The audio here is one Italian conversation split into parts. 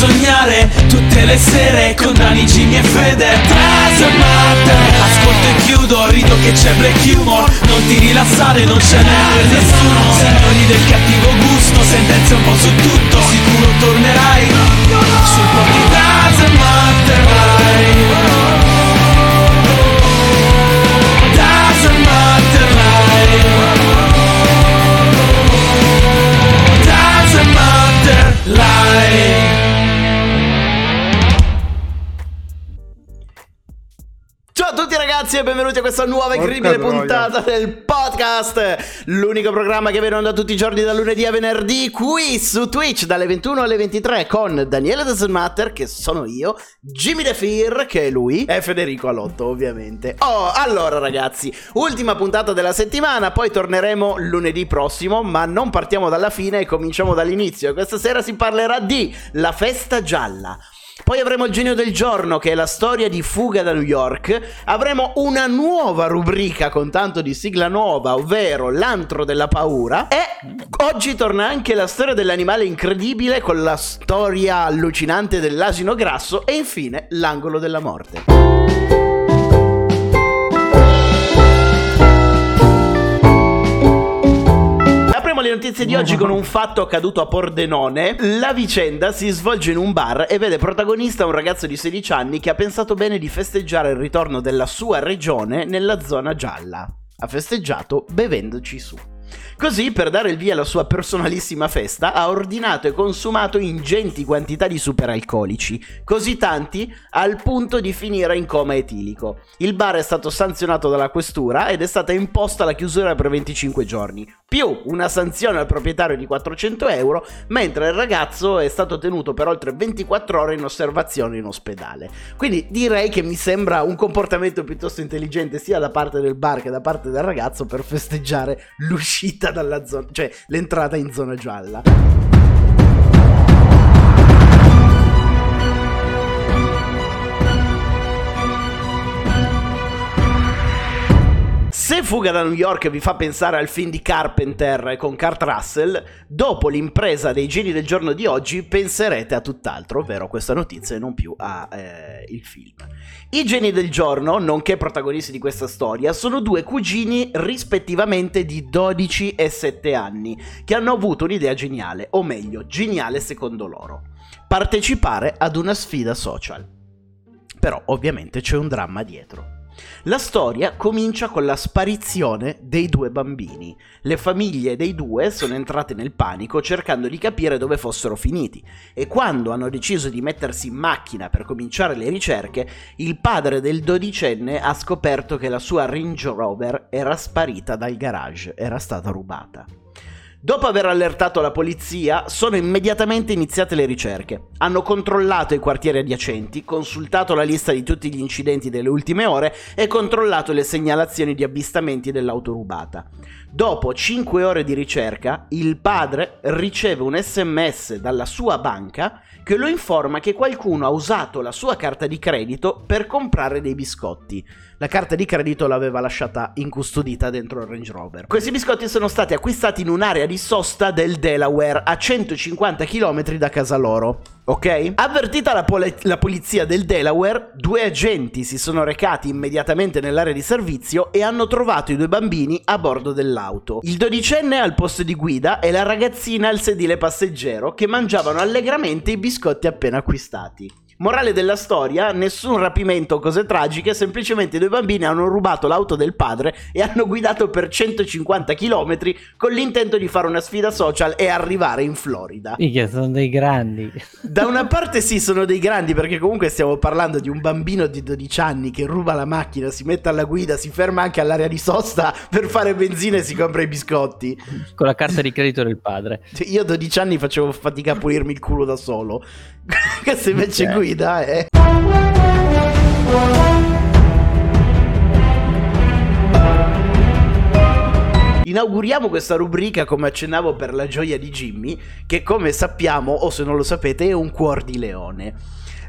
sognare tutte le sere con Dani, Jimmy e Fede. Matter Ascolto e chiudo, rido che c'è black humor. Non ti rilassare, non ce n'è per nessuno. Signori del cattivo gusto, sentenze un po' su tutto. Sicuro tornerai sul po' di e benvenuti a questa nuova incredibile Porca puntata del podcast. L'unico programma che viene onda tutti i giorni da lunedì a venerdì Qui su Twitch dalle 21 alle 23 con Daniele Doesn't che sono io Jimmy De Fear che è lui e Federico Alotto ovviamente. Oh allora ragazzi ultima puntata della settimana Poi torneremo lunedì prossimo ma non partiamo dalla fine e cominciamo dall'inizio. Questa sera si parlerà di La Festa Gialla poi avremo il genio del giorno che è la storia di fuga da New York. Avremo una nuova rubrica con tanto di sigla nuova, ovvero l'antro della paura. E oggi torna anche la storia dell'animale incredibile con la storia allucinante dell'asino grasso. E infine l'angolo della morte. Le notizie di oggi con un fatto accaduto a Pordenone. La vicenda si svolge in un bar e vede protagonista un ragazzo di 16 anni che ha pensato bene di festeggiare il ritorno della sua regione nella zona gialla. Ha festeggiato bevendoci su. Così, per dare il via alla sua personalissima festa, ha ordinato e consumato ingenti quantità di superalcolici, così tanti al punto di finire in coma etilico. Il bar è stato sanzionato dalla questura ed è stata imposta la chiusura per 25 giorni, più una sanzione al proprietario di 400 euro, mentre il ragazzo è stato tenuto per oltre 24 ore in osservazione in ospedale. Quindi direi che mi sembra un comportamento piuttosto intelligente sia da parte del bar che da parte del ragazzo per festeggiare l'uscita dalla zona, cioè l'entrata in zona gialla. Fuga da New York vi fa pensare al film di Carpenter con Kurt Russell, dopo l'impresa dei geni del giorno di oggi penserete a tutt'altro, ovvero questa notizia e non più a eh, il film. I geni del giorno, nonché protagonisti di questa storia, sono due cugini rispettivamente di 12 e 7 anni, che hanno avuto un'idea geniale, o meglio, geniale secondo loro. Partecipare ad una sfida social. Però ovviamente c'è un dramma dietro. La storia comincia con la sparizione dei due bambini. Le famiglie dei due sono entrate nel panico cercando di capire dove fossero finiti e quando hanno deciso di mettersi in macchina per cominciare le ricerche, il padre del dodicenne ha scoperto che la sua Range Rover era sparita dal garage, era stata rubata. Dopo aver allertato la polizia, sono immediatamente iniziate le ricerche. Hanno controllato i quartieri adiacenti, consultato la lista di tutti gli incidenti delle ultime ore e controllato le segnalazioni di avvistamenti dell'auto rubata. Dopo 5 ore di ricerca, il padre riceve un sms dalla sua banca che lo informa che qualcuno ha usato la sua carta di credito per comprare dei biscotti. La carta di credito l'aveva lasciata incustodita dentro il Range Rover. Questi biscotti sono stati acquistati in un'area di sosta del Delaware a 150 km da casa loro. Ok? Avvertita la, pole- la polizia del Delaware, due agenti si sono recati immediatamente nell'area di servizio e hanno trovato i due bambini a bordo dell'auto. Il dodicenne al posto di guida e la ragazzina al sedile passeggero che mangiavano allegramente i biscotti appena acquistati. Morale della storia, nessun rapimento o cose tragiche, semplicemente due bambini hanno rubato l'auto del padre e hanno guidato per 150 km con l'intento di fare una sfida social e arrivare in Florida. Minchia, sono dei grandi. Da una parte sì, sono dei grandi perché comunque stiamo parlando di un bambino di 12 anni che ruba la macchina, si mette alla guida, si ferma anche all'area di sosta per fare benzina e si compra i biscotti. Con la carta di credito del padre. Cioè, Io a 12 anni facevo fatica a pulirmi il culo da solo. Questo invece Ok. Guida, eh. Inauguriamo questa rubrica come accennavo per la gioia di Jimmy, che come sappiamo, o se non lo sapete, è un cuor di leone.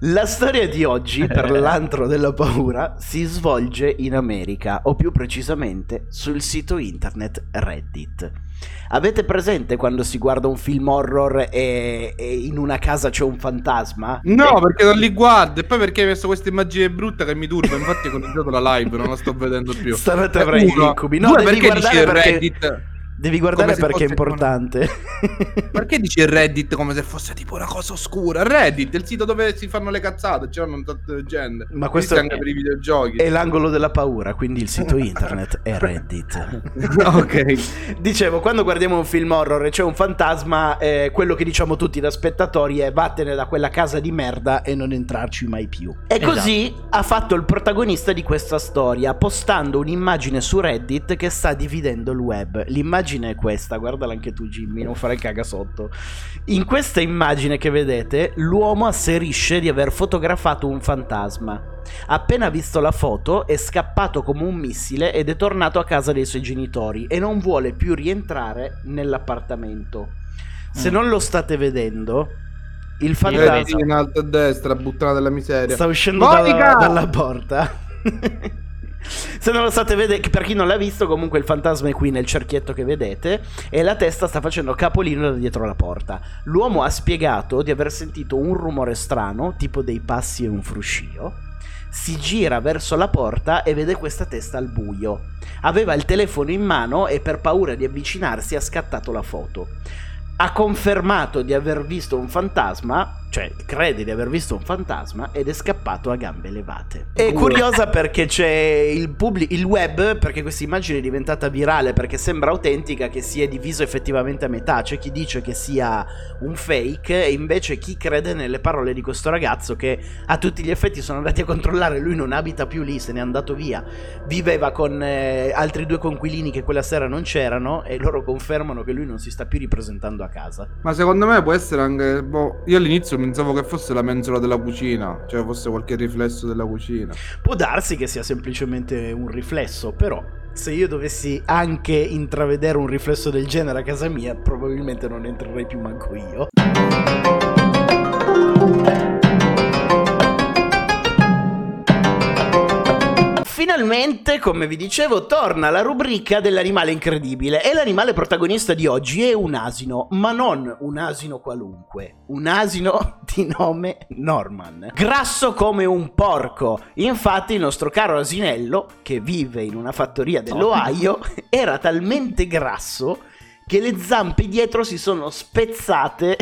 La storia di oggi, per l'antro della paura, si svolge in America, o più precisamente sul sito internet Reddit. Avete presente quando si guarda un film horror e, e in una casa c'è un fantasma? No, E- perché non li guardo. E poi perché hai messo questa immagine brutta che mi turba. Infatti, ho condiviso la live, non la sto vedendo più. Stanotte avrai uno. incubi. No, Due, perché dici perché- Reddit? Devi guardare perché è importante. Perché dici Reddit come se fosse tipo una cosa oscura? Reddit è il sito dove si fanno le cazzate, c'erano un tot di gente. Ma questo anche è- per i videogiochi. È l'angolo della paura, quindi il sito internet è Reddit. ok. Dicevo, quando guardiamo un film horror e c'è un fantasma, eh, quello che diciamo tutti da spettatori è vattene da quella casa di merda e non entrarci mai più. E Esatto. così ha fatto il protagonista di questa storia, postando un'immagine su Reddit che sta dividendo il web. L'immagine è questa, guardala anche tu Jimmy, non fare il cagasotto. In questa immagine che vedete, l'uomo asserisce di aver fotografato un fantasma. Appena visto la foto è scappato come un missile ed è tornato a casa dei suoi genitori e non vuole più rientrare nell'appartamento. Se Mm. non lo state vedendo, il fantasma in alto a destra, buttata della miseria. sta uscendo dalla, dalla porta. Se non lo state vedendo, per chi non l'ha visto, comunque il fantasma è qui nel cerchietto che vedete e la testa sta facendo capolino da dietro la porta. L'uomo ha spiegato di aver sentito un rumore strano, tipo dei passi e un fruscio. Si gira verso la porta e vede questa testa al buio. Aveva il telefono in mano e per paura di avvicinarsi ha scattato la foto. Ha confermato di aver visto un fantasma, cioè crede di aver visto un fantasma ed è scappato a gambe levate. È curiosa perché c'è il, publi- il web, perché questa immagine è diventata virale perché sembra autentica che si è diviso effettivamente a metà. C'è chi dice che sia un fake e invece chi crede nelle parole di questo ragazzo che a tutti gli effetti sono andati a controllare, lui non abita più lì, se n'è andato via, viveva con eh, altri due conquilini che quella sera non c'erano e loro confermano che lui non si sta più ripresentando a casa. Ma secondo me può essere anche. boh, io all'inizio pensavo che fosse la mensola della cucina, cioè fosse qualche riflesso della cucina. Può darsi che sia semplicemente un riflesso, però se io dovessi anche intravedere un riflesso del genere a casa mia, probabilmente non entrerei più manco io. Finalmente, come vi dicevo, torna la rubrica dell'animale incredibile e l'animale protagonista di oggi è un asino, ma non un asino qualunque, un asino di nome Norman, grasso come un porco. Infatti il nostro caro asinello, che vive in una fattoria dell'Ohio, era talmente grasso che le zampe dietro si sono spezzate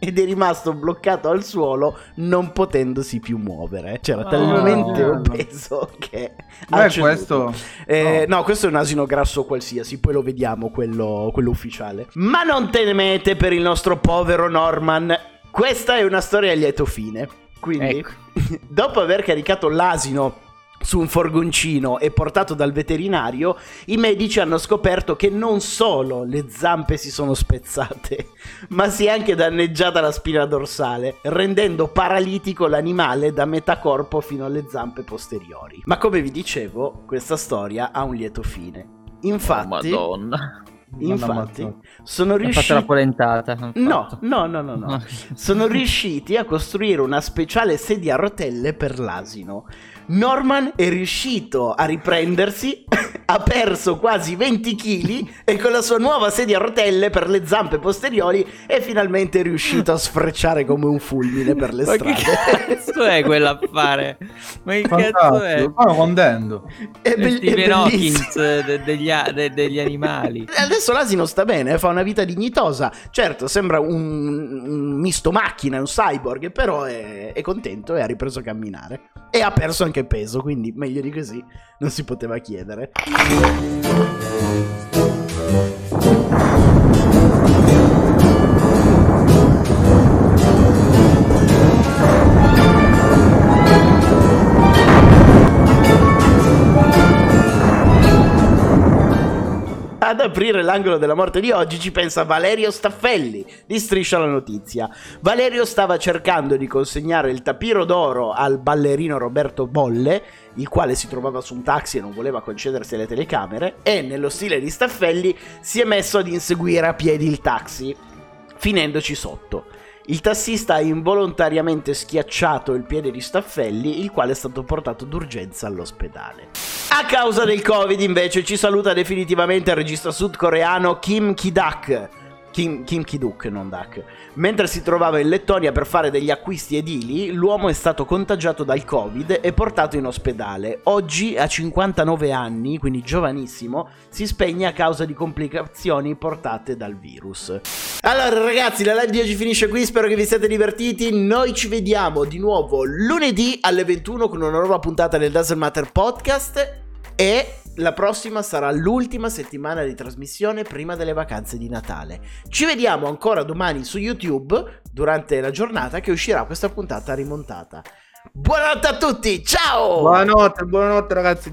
ed è rimasto bloccato al suolo non potendosi più muovere. C'era talmente no. obeso che Beh, ceduto. questo. Eh, no. questo è un asino grasso qualsiasi, poi lo vediamo quello, quello ufficiale. Ma non temete per il nostro povero Norman. Questa è una storia a lieto fine. Quindi, Ecco. dopo aver caricato l'asino su un forgoncino e portato dal veterinario, i medici hanno scoperto che non solo le zampe si sono spezzate, ma si è anche danneggiata la spina dorsale, rendendo paralitico l'animale da metà corpo fino alle zampe posteriori. Ma come vi dicevo, questa storia ha un lieto fine. Infatti, Oh, Madonna. infatti sono riusciti... la polentata. No, no, no, no, no. Sono riusciti a costruire una speciale sedia a rotelle per l'asino. Norman è riuscito a riprendersi, ha perso quasi 20 kg e con la sua nuova sedia a rotelle per le zampe posteriori è finalmente riuscito a sfrecciare come un fulmine per le Ma che strade. cazzo è quell'affare? Ma che cazzo è? Sono contento. È, È be- è Stephen Hawking bellissimo. de- degli, a- de- degli animali. Adesso l'asino sta bene, eh, fa una vita dignitosa. Certo, sembra un, un misto macchina, un cyborg, però è, è contento e ha ripreso a camminare. E ha perso anche peso, quindi meglio di così non si poteva chiedere. Thank you. Ad aprire l'angolo della morte di oggi ci pensa Valerio Staffelli di Striscia la Notizia. Valerio stava cercando di consegnare il tapiro d'oro al ballerino Roberto Bolle, il quale si trovava su un taxi e non voleva concedersi alle telecamere, e nello stile di Staffelli si è messo ad inseguire a piedi il taxi, finendoci sotto. Il tassista ha involontariamente schiacciato il piede di Staffelli, il quale è stato portato d'urgenza all'ospedale. A causa del Covid, invece, ci saluta definitivamente il regista sudcoreano Kim Ki-dak. Kim, Kim Ki-duk, non Dak. Mentre si trovava in Lettonia per fare degli acquisti edili, l'uomo è stato contagiato dal Covid e portato in ospedale. Oggi, a 59 anni, quindi giovanissimo, si spegne a causa di complicazioni portate dal virus. Allora ragazzi, la live di oggi finisce qui, spero che vi siate divertiti. Noi ci vediamo di nuovo lunedì alle 21 con una nuova puntata del Doesn't Matter Podcast e la prossima sarà l'ultima settimana di trasmissione prima delle vacanze di Natale. Ci vediamo ancora domani su YouTube durante la giornata che uscirà questa puntata rimontata. Buonanotte a tutti, ciao! Buonanotte, buonanotte ragazzi.